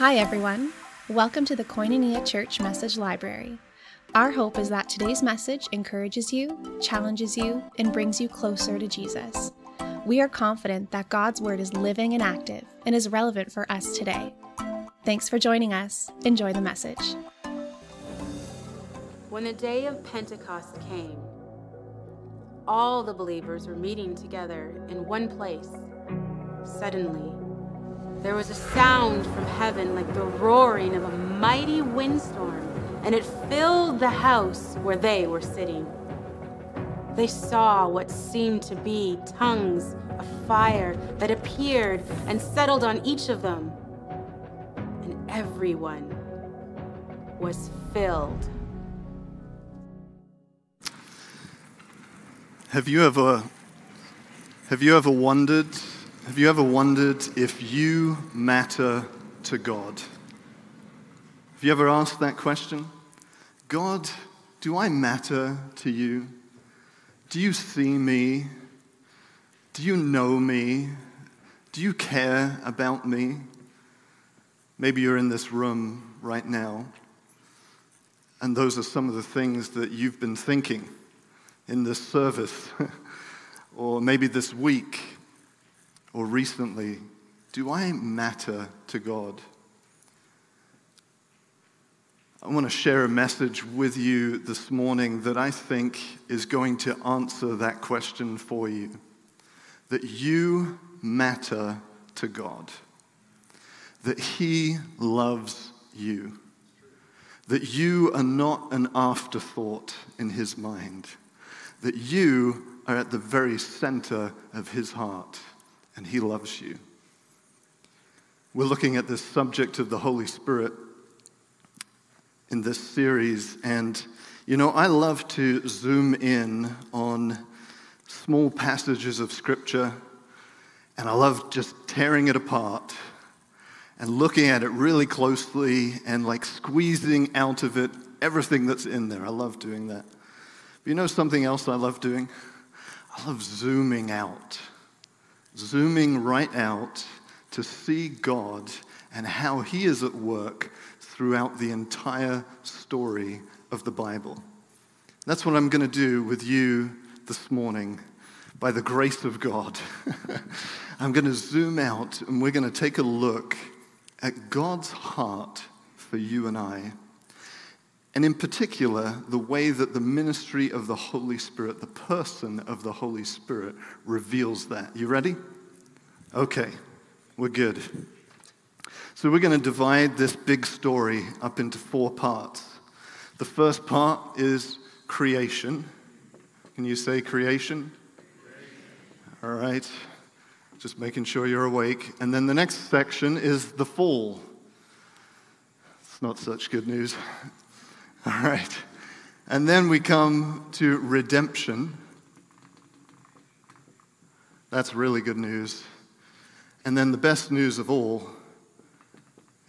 Hi, everyone. Welcome to the Koinonia Church Message Library. Our hope is that today's message encourages you, challenges you, and brings you closer to Jesus. We are confident that God's Word is living and active and is relevant for us today. Thanks for joining us. Enjoy the message. When the day of Pentecost came, all the believers were meeting together in one place. Suddenly, there was a sound from heaven like the roaring of a mighty windstorm, and it filled the house where they were sitting. They saw what seemed to be tongues of fire that appeared and settled on each of them, and everyone was filled. Have you ever have you ever wondered have you ever wondered if you matter to God? Have you ever asked that question? God, do I matter to you? Do you see me? Do you know me? Do you care about me? Maybe you're in this room right now, and those are some of the things that you've been thinking in this service, or maybe this week, or recently, do I matter to God? I want to share a message with you this morning that I think is going to answer that question for you. That you matter to God, that He loves you, that you are not an afterthought in His mind, that you are at the very center of His heart and He loves you. We're looking at this subject of the Holy Spirit in this series, and you know, I love to zoom in on small passages of Scripture, and I love just tearing it apart and looking at it really closely and like squeezing out of it everything that's in there. I love doing that. But you know something else I love doing? I love zooming out zooming right out to see God and how He is at work throughout the entire story of the Bible. That's what I'm going to do with you this morning by the grace of God. I'm going to zoom out and we're going to take a look at God's heart for you and I. And in particular, the way that the ministry of the Holy Spirit, the person of the Holy Spirit, reveals that. You ready? Okay, we're good. So we're going to divide this big story up into four parts. The first part is creation. Can you say creation? All right. Just making sure you're awake. And then the next section is the fall. It's not such good news. All right. And then we come to redemption. That's really good news. And then the best news of all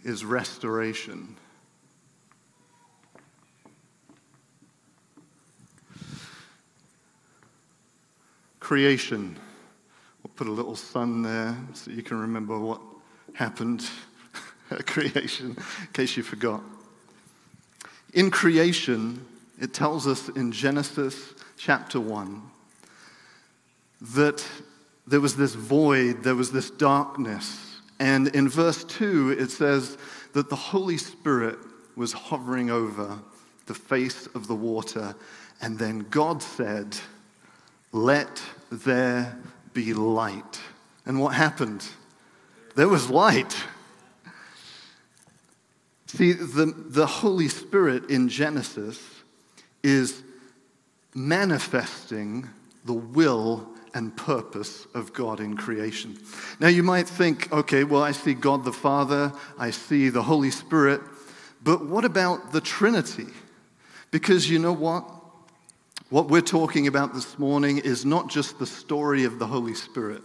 is restoration. Creation. We'll put a little sun there so you can remember what happened at creation, in case you forgot. In creation, it tells us in Genesis chapter 1 that there was this void, there was this darkness. And in verse 2, it says that the Holy Spirit was hovering over the face of the water. And then God said, Let there be light. And what happened? There was light. See, the, the Holy Spirit in Genesis is manifesting the will and purpose of God in creation. Now, you might think, okay, well, I see God the Father, I see the Holy Spirit, but what about the Trinity? Because you know what? What we're talking about this morning is not just the story of the Holy Spirit.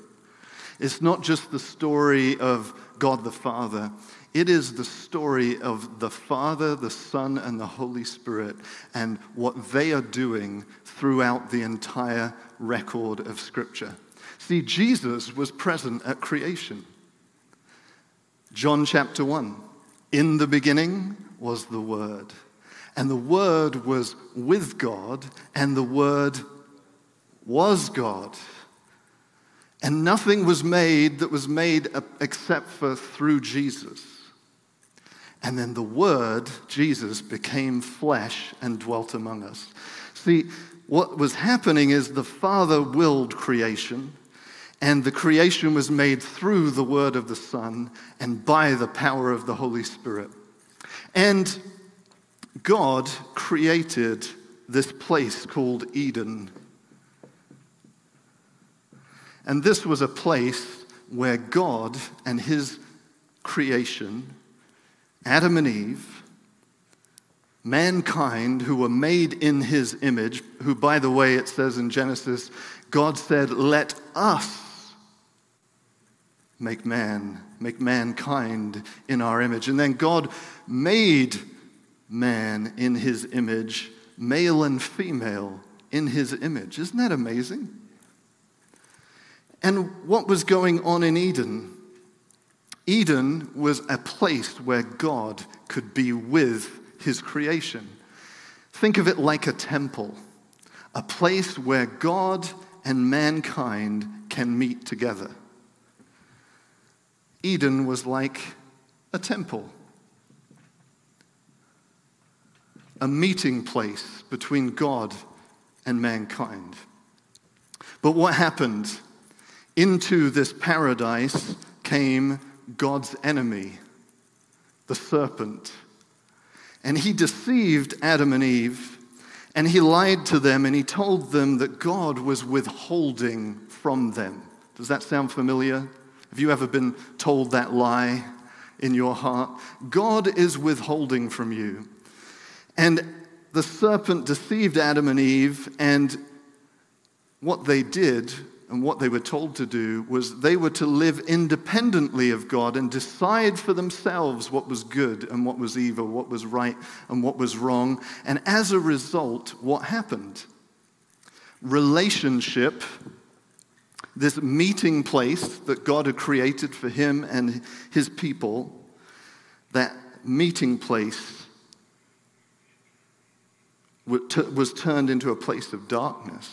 It's not just the story of God the Father. It is the story of the Father, the Son, and the Holy Spirit and what they are doing throughout the entire record of Scripture. See, Jesus was present at creation. John chapter 1. In the beginning was the Word, and the Word was with God, and the Word was God. And nothing was made that was made except for through Jesus. And then the Word, Jesus, became flesh and dwelt among us. See, what was happening is the Father willed creation, and the creation was made through the Word of the Son and by the power of the Holy Spirit. And God created this place called Eden. And this was a place where God and His creation, Adam and Eve, mankind who were made in His image, who, by the way, it says in Genesis, God said, Let us make man, make mankind in our image. And then God made man in his image, male and female in his image. Isn't that amazing? And what was going on in Eden? Eden was a place where God could be with his creation. Think of it like a temple, a place where God and mankind can meet together. Eden was like a temple, a meeting place between God and mankind. But what happened? Into this paradise came God's enemy, the serpent. And he deceived Adam and Eve, and he lied to them, and he told them that God was withholding from them. Does that sound familiar? Have you ever been told that lie in your heart? God is withholding from you. And the serpent deceived Adam and Eve, and what they did and what they were told to do was they were to live independently of God and decide for themselves what was good and what was evil, what was right and what was wrong. And as a result, what happened? Relationship this meeting place that God had created for him and his people, that meeting place was turned into a place of darkness.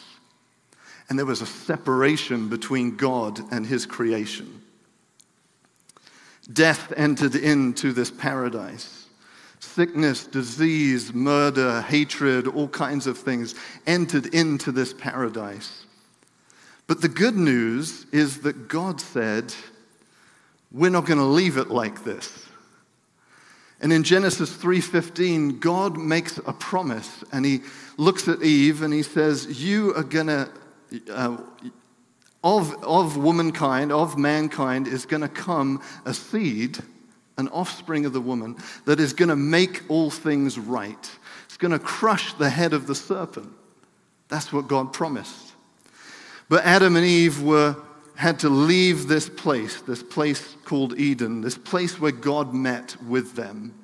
And there was a separation between God and his creation. Death entered into this paradise. Sickness, disease, murder, hatred, all kinds of things entered into this paradise. But the good news is that God said, we're not going to leave it like this. And in Genesis 3:15, God makes a promise and he looks at Eve and he says, "You are going to uh, of, of womankind, of mankind, is going to come a seed, an offspring of the woman, that is going to make all things right. It's going to crush the head of the serpent. That's what God promised. But Adam and Eve were, had to leave this place, this place called Eden, this place where God met with them.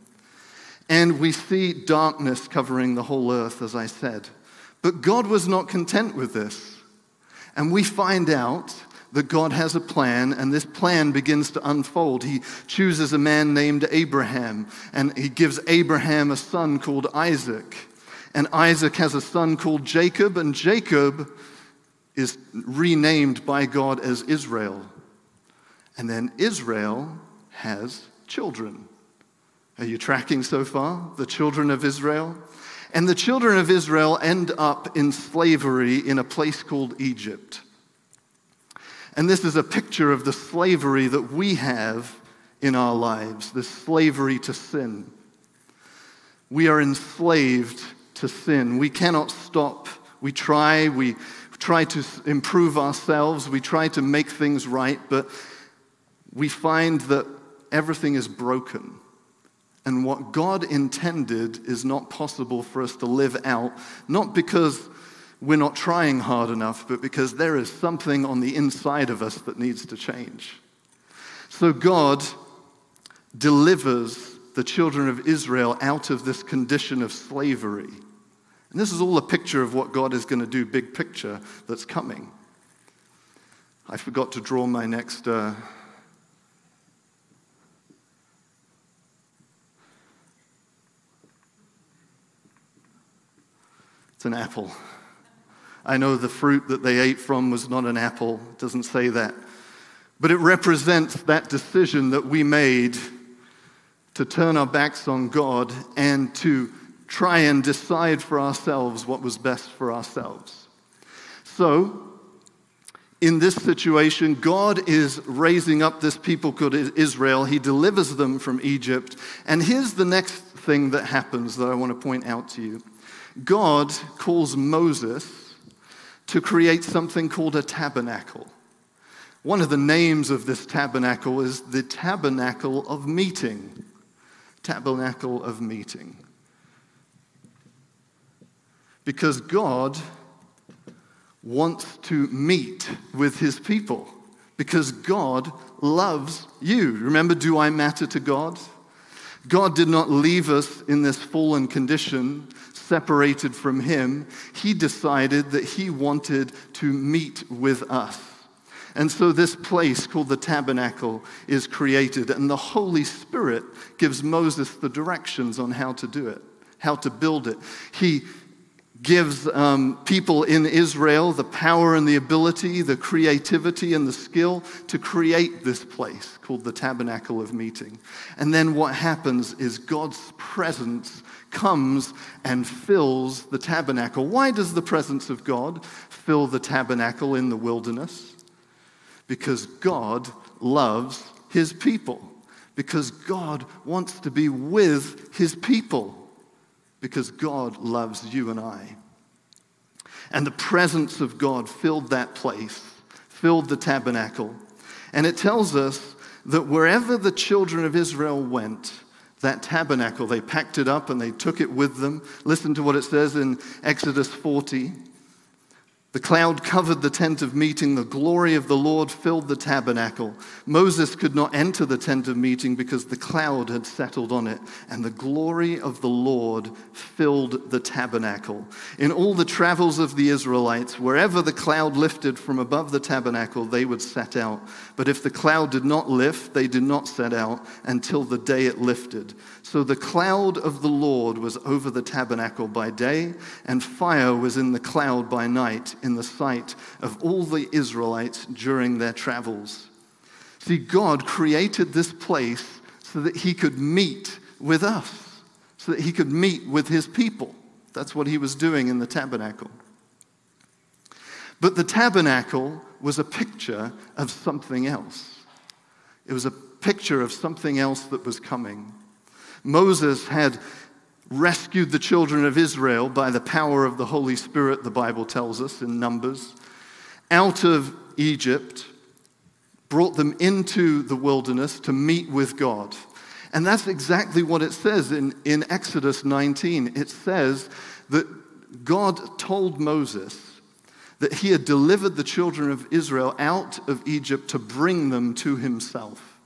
And we see darkness covering the whole earth, as I said. But God was not content with this. And we find out that God has a plan, and this plan begins to unfold. He chooses a man named Abraham, and he gives Abraham a son called Isaac. And Isaac has a son called Jacob, and Jacob is renamed by God as Israel. And then Israel has children. Are you tracking so far? The children of Israel? And the children of Israel end up in slavery in a place called Egypt. And this is a picture of the slavery that we have in our lives, the slavery to sin. We are enslaved to sin. We cannot stop. We try, we, try to improve ourselves, we try to make things right, but we find that everything is broken. And what God intended is not possible for us to live out, not because we're not trying hard enough, but because there is something on the inside of us that needs to change. So God delivers the children of Israel out of this condition of slavery. And this is all a picture of what God is going to do, big picture that's coming. I forgot to draw my next. Uh... It's an apple. I know the fruit that they ate from was not an apple. It doesn't say that. But it represents that decision that we made to turn our backs on God and to try and decide for ourselves what was best for ourselves. So, in this situation, God is raising up this people called Israel. He delivers them from Egypt. And here's the next thing that happens that I want to point out to you God calls Moses to create something called a tabernacle. One of the names of this tabernacle is the tabernacle of meeting. Tabernacle of meeting. Because God wants to meet with his people. Because God loves you. Remember, do I matter to God? God did not leave us in this fallen condition, separated from Him. He decided that He wanted to meet with us. And so, this place called the tabernacle is created, and the Holy Spirit gives Moses the directions on how to do it, how to build it. He gives um, people in Israel the power and the ability, the creativity and the skill to create this place called the tabernacle of meeting. And then what happens is God's presence comes and fills the tabernacle. Why does the presence of God fill the tabernacle in the wilderness? Because God loves his people. Because God wants to be with his people because God loves you and I. And the presence of God filled that place, filled the tabernacle. And it tells us that wherever the children of Israel went, that tabernacle, they packed it up and they took it with them. Listen to what it says in Exodus 40. The cloud covered the tent of meeting. The glory of the Lord filled the tabernacle. Moses could not enter the tent of meeting because the cloud had settled on it, and the glory of the Lord filled the tabernacle. In all the travels of the Israelites, wherever the cloud lifted from above the tabernacle, they would set out. But if the cloud did not lift, they did not set out until the day it lifted. So the cloud of the Lord was over the tabernacle by day, and fire was in the cloud by night in the sight of all the Israelites during their travels. See, God created this place so that He could meet with us, so that He could meet with His people. That's what He was doing in the tabernacle. But the tabernacle was a picture of something else. It was a picture of something else that was coming. Moses had rescued the children of Israel by the power of the Holy Spirit, the Bible tells us in Numbers, out of Egypt, brought them into the wilderness to meet with God. And that's exactly what it says in, in Exodus 19. It says that God told Moses that he had delivered the children of Israel out of Egypt to bring them to himself.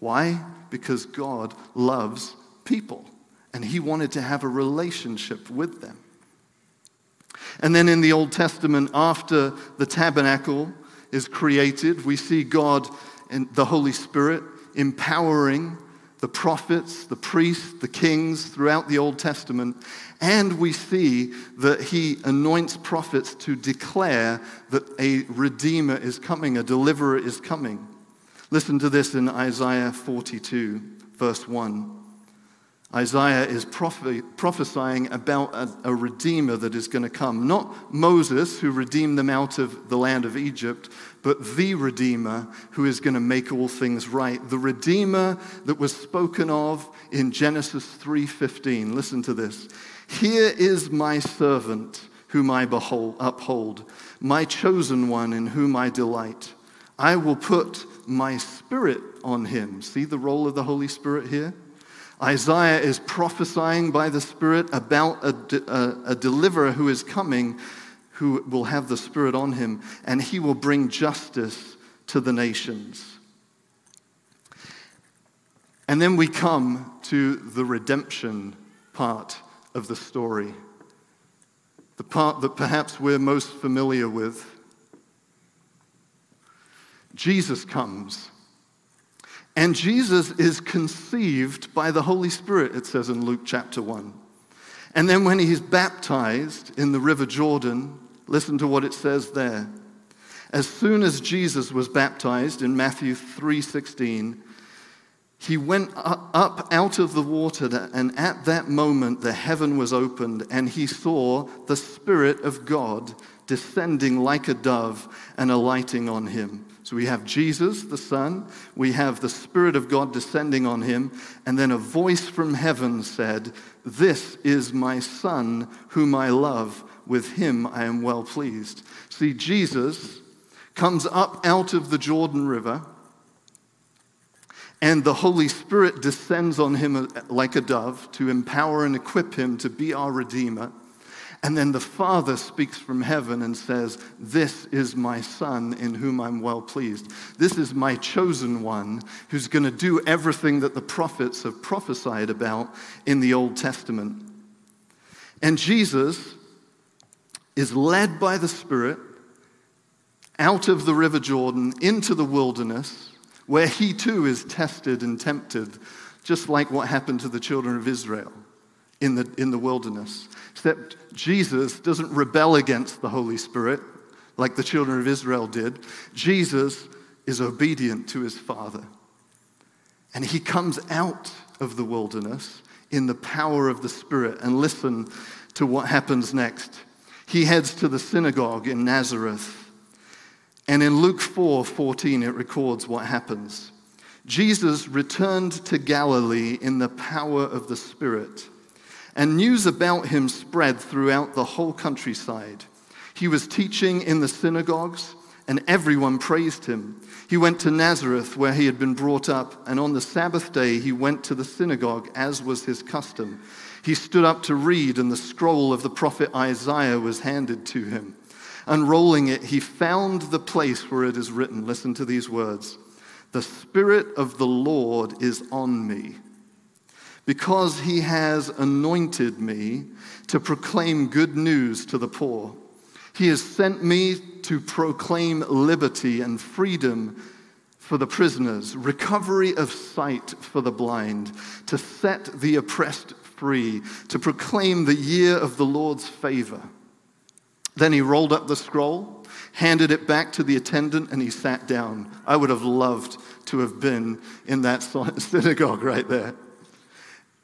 Why? because God loves people and he wanted to have a relationship with them. And then in the Old Testament, after the tabernacle is created, we see God and the Holy Spirit empowering the prophets, the priests, the kings throughout the Old Testament. And we see that he anoints prophets to declare that a redeemer is coming, a deliverer is coming. Listen to this in Isaiah 42, verse 1. Isaiah is prophe- prophesying about a, a redeemer that is going to come. Not Moses, who redeemed them out of the land of Egypt, but the redeemer who is going to make all things right. The redeemer that was spoken of in Genesis 3:15. Listen to this. Here is my servant whom I behold, uphold, my chosen one in whom I delight. I will put my spirit on him. See the role of the Holy Spirit here? Isaiah is prophesying by the Spirit about a, a, a, deliverer who is coming, who will have the Spirit on him, and he will bring justice to the nations. And then we come to the redemption part of the story, the part that perhaps we're most familiar with. Jesus comes. And Jesus is conceived by the Holy Spirit, it says in Luke chapter 1. And then when he's baptized in the River Jordan, listen to what it says there. As soon as Jesus was baptized in Matthew 3:16, he went up out of the water, and at that moment the heaven was opened, and he saw the Spirit of God descending like a dove and alighting on him. So we have Jesus, the Son, we have the Spirit of God descending on him, and then a voice from heaven said, This is my Son, whom I love. With him I am well pleased. See, Jesus comes up out of the Jordan River, and the Holy Spirit descends on him uh, like a dove to empower and equip him to be our Redeemer. And then the Father speaks from heaven and says, This is my Son in whom I'm well pleased. This is my chosen one who's going to do everything that the prophets have prophesied about in the Old Testament. And Jesus is led by the Spirit out of the River Jordan into the wilderness, where he too is tested and tempted, just like what happened to the children of Israel in the, in the wilderness. Except Jesus doesn't rebel against the Holy Spirit like the children of Israel did. Jesus is obedient to his Father. And he comes out of the wilderness in the power of the Spirit. And listen to what happens next. He heads to the synagogue in Nazareth. And in Luke 4 14, it records what happens. Jesus returned to Galilee in the power of the Spirit and news about him spread throughout the whole countryside. He was teaching in the synagogues, and everyone praised him. He went to Nazareth, where he had been brought up, and on the Sabbath day he went to the synagogue, as was his custom. He stood up to read, and the scroll of the prophet Isaiah was handed to him. Unrolling it, he found the place where it is written Listen to these words The Spirit of the Lord is on me because he has anointed me to proclaim good news to the poor. He has sent me to proclaim liberty and freedom for the prisoners, recovery of sight for the blind, to set the oppressed free, to proclaim the year of the Lord's favor. Then he rolled up the scroll, handed it back to the attendant, and he sat down. I would have loved to have been in that synagogue right there.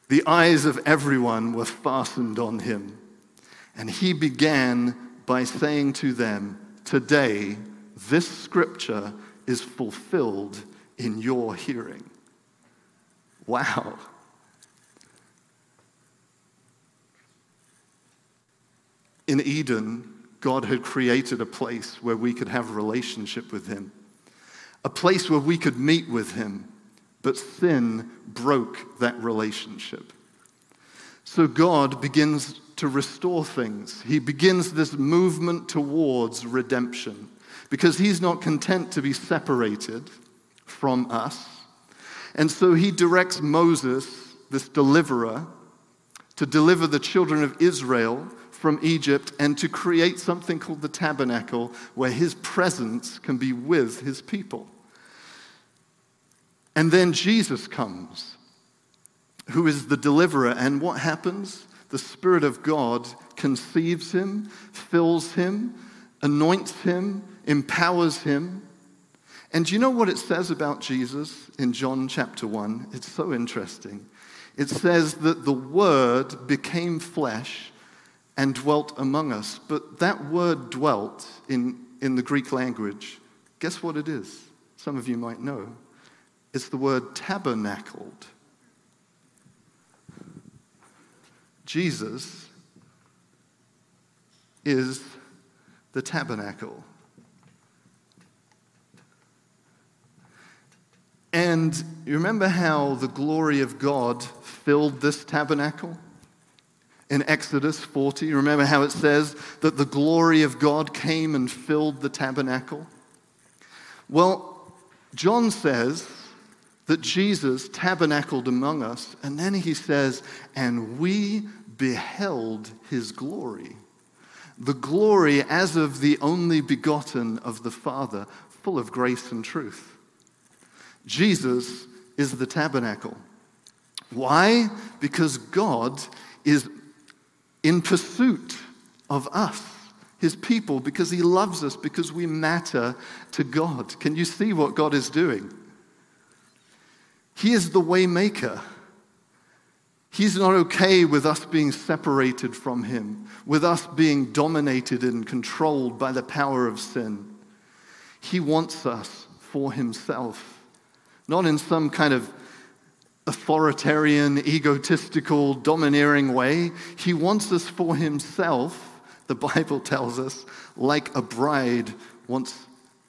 The eyes of everyone were fastened on him. And he began by saying to them, Today, this scripture is fulfilled in your hearing. Wow. In Eden, God had created a place where we could have relationship with Him, a place where we could meet with Him but sin broke that relationship. So God begins to restore things. He begins this movement towards redemption because he's not content to be separated from us. And so he directs Moses, this deliverer, to deliver the children of Israel from Egypt and to create something called the tabernacle where his presence can be with his people. And then Jesus comes, who is the deliverer. And what happens? The Spirit of God conceives him, fills him, anoints him, empowers him. And do you know what it says about Jesus in John chapter 1? It's so interesting. It says that the Word became flesh and dwelt among us. But that word dwelt in, in the Greek language, guess what it is? Some of you might know. It's the word tabernacled. Jesus is the tabernacle. And you remember how the glory of God filled this tabernacle? In Exodus 40, remember how it says that the glory of God came and filled the tabernacle? Well, John says that Jesus tabernacled among us, and then he says, and we beheld his glory. The glory as of the only begotten of the Father, full of grace and truth. Jesus is the tabernacle. Why? Because God is in pursuit of us, his people, because he loves us, because we matter to God. Can you see what God is doing? He is the waymaker. He's not okay with us being separated from him, with us being dominated and controlled by the power of sin. He wants us for himself, not in some kind of authoritarian, egotistical, domineering way. He wants us for himself, the Bible tells us, like a bride wants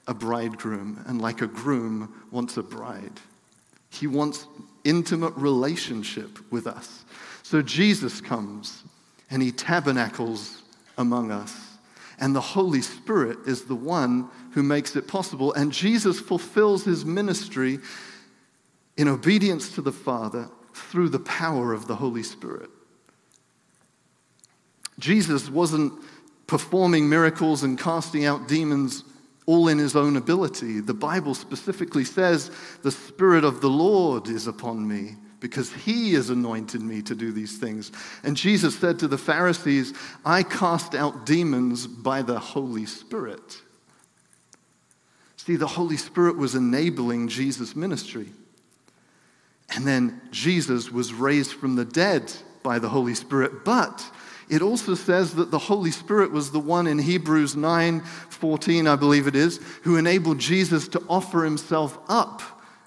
a bridegroom, and like a groom wants a bride. He wants intimate relationship with us. So Jesus comes and he tabernacles among us. And the Holy Spirit is the one who makes it possible. And Jesus fulfills his ministry in obedience to the Father through the power of the Holy Spirit. Jesus wasn't performing miracles and casting out demons all in his own ability. The Bible specifically says, The Spirit of the Lord is upon me because he has anointed me to do these things. And Jesus said to the Pharisees, I cast out demons by the Holy Spirit. See, the Holy Spirit was enabling Jesus' ministry. And then Jesus was raised from the dead by the Holy Spirit. But it also says that the Holy Spirit was the one in Hebrews 9 14, I believe it is, who enabled Jesus to offer himself up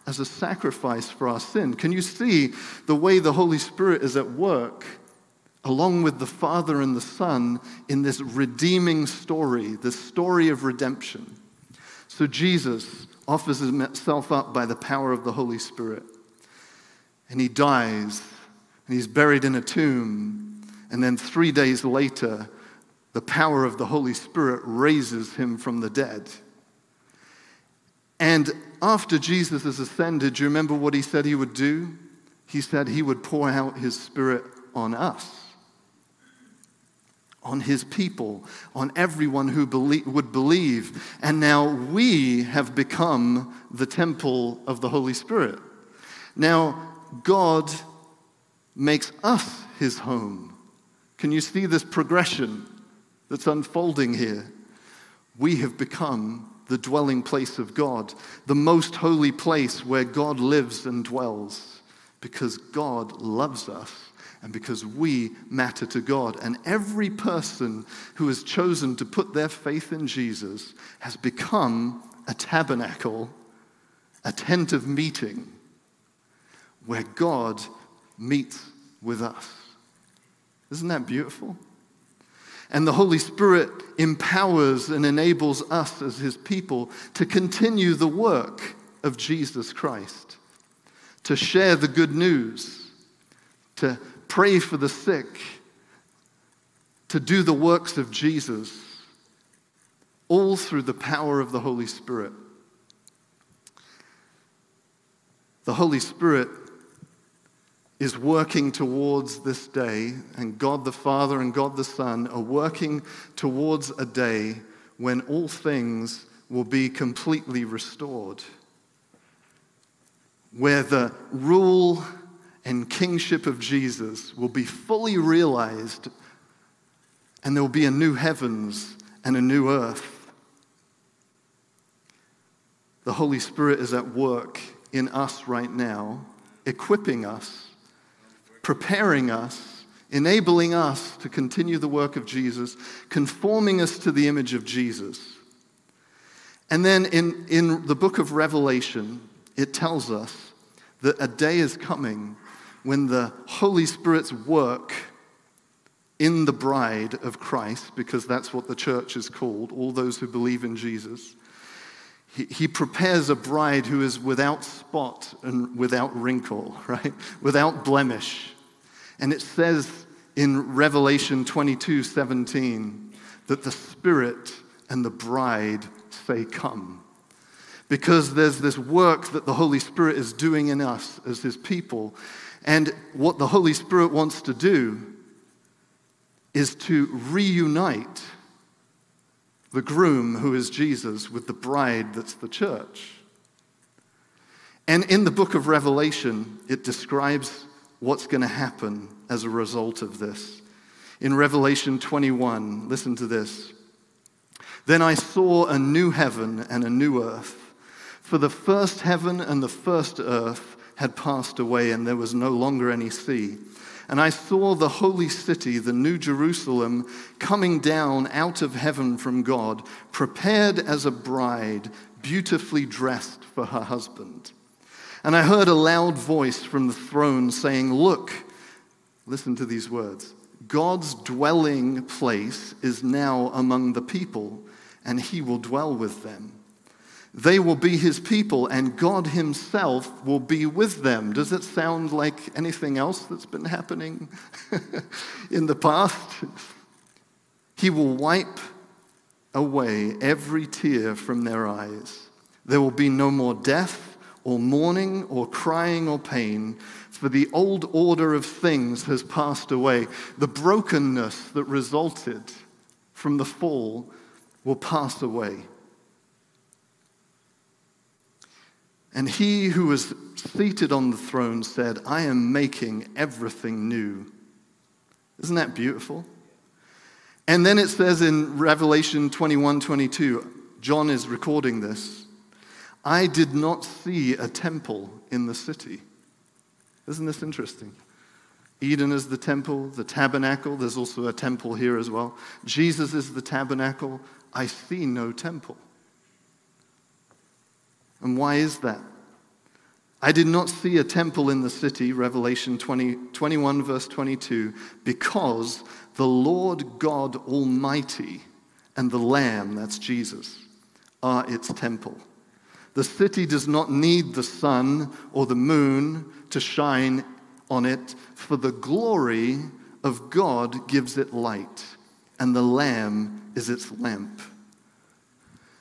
as a sacrifice for our sin. Can you see the way the Holy Spirit is at work, along with the Father and the Son, in this redeeming story, this story of redemption? So Jesus offers himself up by the power of the Holy Spirit and he dies, and he's buried in a tomb. And then three days later, the power of the Holy Spirit raises him from the dead. And after Jesus has ascended, do you remember what he said he would do? He said he would pour out his spirit on us, on his people, on everyone who believe, would believe. And now we have become the temple of the Holy Spirit. Now, God makes us his home. Can you see this progression that's unfolding here? We have become the dwelling place of God, the most holy place where God lives and dwells, because God loves us and because we matter to God. And every person who has chosen to put their faith in Jesus has become a tabernacle, a tent of meeting where God meets with us. Isn't that beautiful? And the Holy Spirit empowers and enables us as His people to continue the work of Jesus Christ, to share the good news, to pray for the sick, to do the works of Jesus, all through the power of the Holy Spirit. The Holy Spirit is working towards this day, and God the Father and God the Son are working towards a day when all things will be completely restored, where the rule and kingship of Jesus will be fully realized, and there will be a new heavens and a new earth. The Holy Spirit is at work in us right now, equipping us preparing us, enabling us to continue the work of Jesus, conforming us to the image of Jesus. And then in, in the book of Revelation, it tells us that a day is coming when the Holy Spirit's work in the bride of Christ, because that's what the church is called, all those who believe in Jesus. He, prepares a bride who is without spot and without wrinkle, right? Without blemish. And it says in Revelation 22 17 that the Spirit and the bride say, Come. Because there's this work that the Holy Spirit is doing in us as His people. And what the Holy Spirit wants to do is to reunite the groom, who is Jesus, with the bride that's the church. And in the book of Revelation, it describes what's going to happen as a result of this. In Revelation 21, listen to this. Then I saw a new heaven and a new earth. For the first heaven and the first earth had passed away, and there was no longer any sea. And I saw the holy city, the new Jerusalem, coming down out of heaven from God, prepared as a bride, beautifully dressed for her husband. And I heard a loud voice from the throne saying, Look, listen to these words God's dwelling place is now among the people, and he will dwell with them. They will be his people, and God himself will be with them. Does it sound like anything else that's been happening in the past? He will wipe away every tear from their eyes. There will be no more death, or mourning, or crying, or pain, for the old order of things has passed away. The brokenness that resulted from the fall will pass away. And he who was seated on the throne said, I am making everything new. Isn't that beautiful? And then it says in Revelation 21 22, John is recording this I did not see a temple in the city. Isn't this interesting? Eden is the temple, the tabernacle. There's also a temple here as well. Jesus is the tabernacle. I see no temple. And why is that? I did not see a temple in the city, Revelation 20, 21, verse 22, because the Lord God Almighty and the Lamb, that's Jesus, are its temple. The city does not need the sun or the moon to shine on it, for the glory of God gives it light, and the Lamb is its lamp.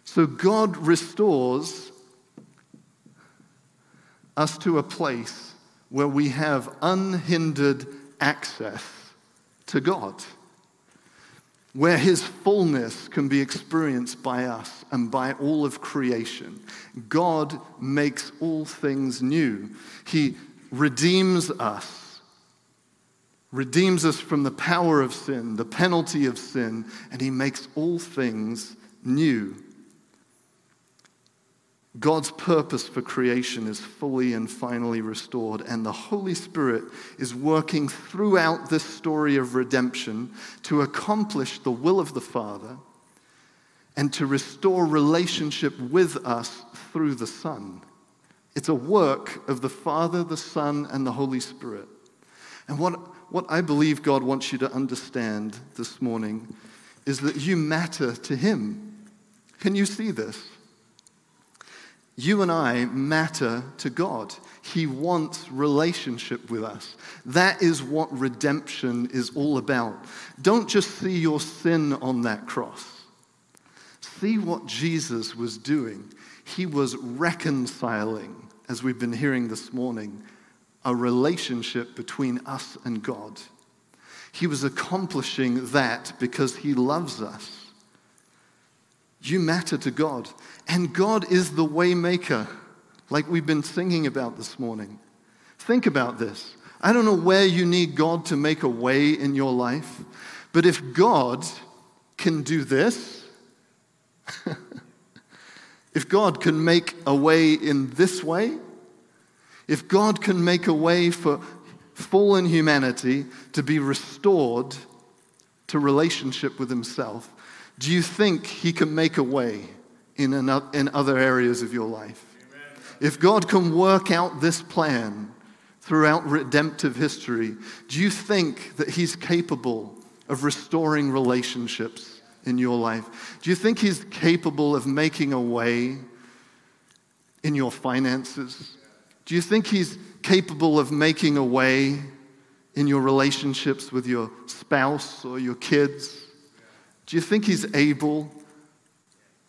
So God restores us to a place where we have unhindered access to God, where His fullness can be experienced by us and by all of creation. God makes all things new. He redeems us, redeems us from the power of sin, the penalty of sin, and He makes all things new. God's purpose for creation is fully and finally restored, and the Holy Spirit is working throughout this story of redemption to accomplish the will of the Father and to restore relationship with us through the Son. It's a work of the Father, the Son, and the Holy Spirit. And what, what I believe God wants you to understand this morning is that you matter to Him. Can you see this? You and I matter to God. He wants relationship with us. That is what redemption is all about. Don't just see your sin on that cross. See what Jesus was doing. He was reconciling, as we've been hearing this morning, a relationship between us and God. He was accomplishing that because he loves us. You matter to God. And God is the waymaker, like we've been singing about this morning. Think about this. I don't know where you need God to make a way in your life, but if God can do this, if God can make a way in this way, if God can make a way for fallen humanity to be restored to relationship with Himself, do you think He can make a way in, in other areas of your life? Amen. If God can work out this plan throughout redemptive history, do you think that He's capable of restoring relationships in your life? Do you think He's capable of making a way in your finances? Do you think He's capable of making a way in your relationships with your spouse or your kids? Do you think He's able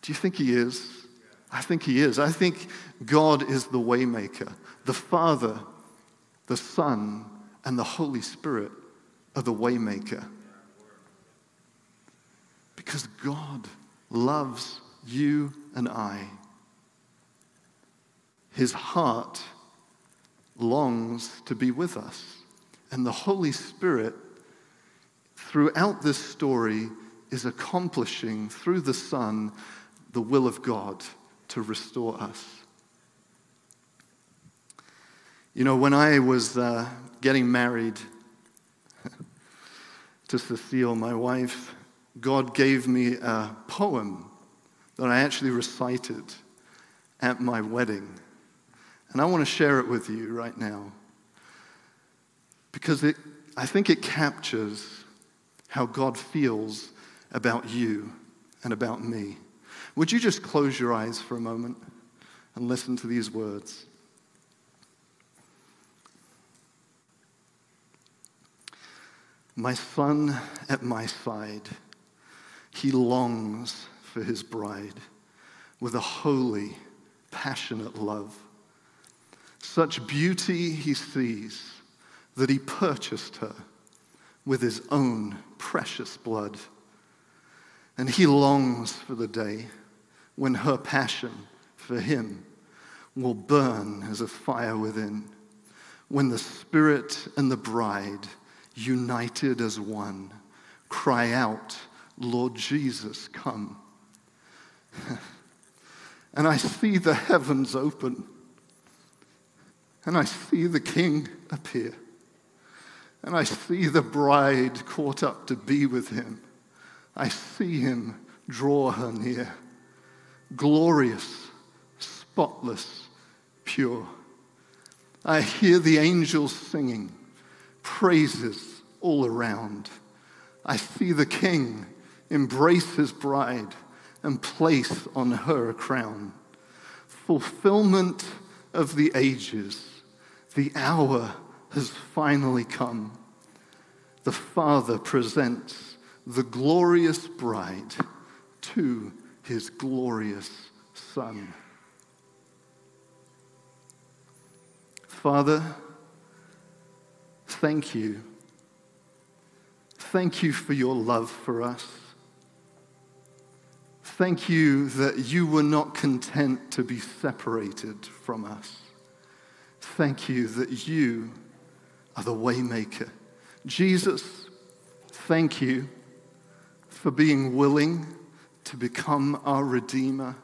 do you think he is? I think he is. I think God is the waymaker. The Father, the Son, and the Holy Spirit are the waymaker. Because God loves you and I. His heart longs to be with us. And the Holy Spirit throughout this story is accomplishing through the Son the will of God to restore us. You know, when I was uh, getting married to Cecile, my wife, God gave me a poem that I actually recited at my wedding. And I want to share it with you right now because it, I think it captures how God feels about you and about me. Would you just close your eyes for a moment and listen to these words? My son at my side, he longs for his bride with a holy, passionate love. Such beauty he sees that he purchased her with his own precious blood. And he longs for the day when her passion for him will burn as a fire within, when the Spirit and the bride, united as one, cry out, Lord Jesus, come. and I see the heavens open, and I see the King appear. And I see the bride caught up to be with him. I see him draw her near. Glorious, spotless, pure. I hear the angels singing praises all around. I see the king embrace his bride and place on her a crown. Fulfillment of the ages, the hour has finally come. The Father presents the glorious bride to his glorious Son. Father, thank you. Thank you for your love for us. Thank you that you were not content to be separated from us. Thank you that you are the waymaker. Jesus, thank you for being willing to become our Redeemer.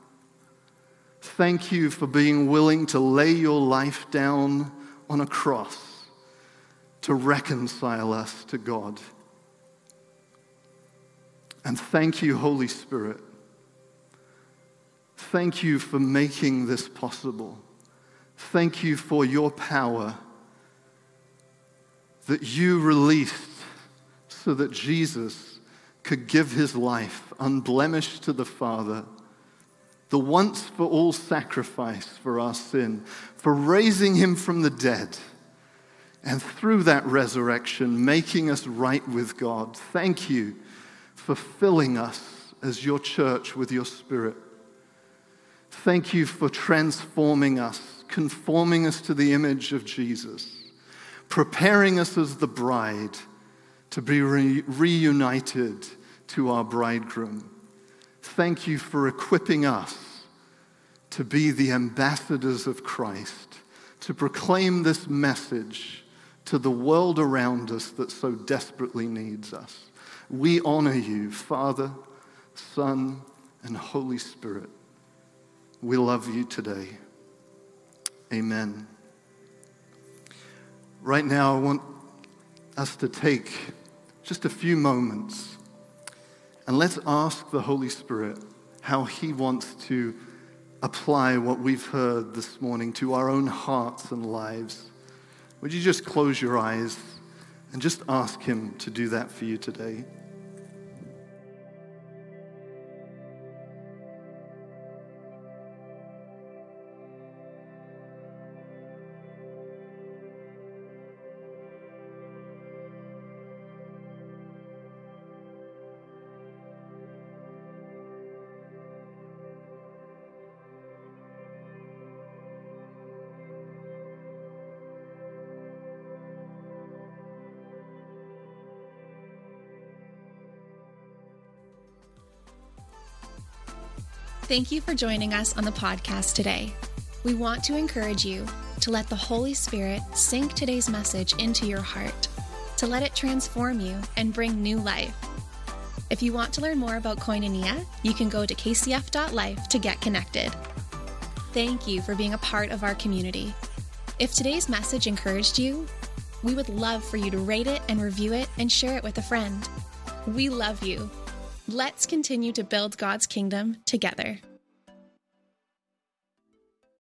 Thank you for being willing to lay your life down on a cross to reconcile us to God. And thank you, Holy Spirit. Thank you for making this possible. Thank you for your power that you released so that Jesus could give his life unblemished to the Father, the once for all sacrifice for our sin, for raising him from the dead, and through that resurrection, making us right with God. Thank you for filling us as your church with your spirit. Thank you for transforming us, conforming us to the image of Jesus preparing us as the bride to be re- reunited to our bridegroom. Thank you for equipping us to be the ambassadors of Christ, to proclaim this message to the world around us that so desperately needs us. We honor you, Father, Son, and Holy Spirit. We love you today. Amen. Right now, I want us to take just a few moments and let's ask the Holy Spirit how He wants to apply what we've heard this morning to our own hearts and lives. Would you just close your eyes and just ask Him to do that for you today? Thank you for joining us on the podcast today. We want to encourage you to let the Holy Spirit sink today's message into your heart. to let it transform you and bring new life. If you want to learn more about Koinonia, you can go to kcf.life to get connected. Thank you for being a part of our community. If today's message encouraged you, we would love for you to rate it and review it and share it with a friend. We love you. Let's continue to build God's kingdom together.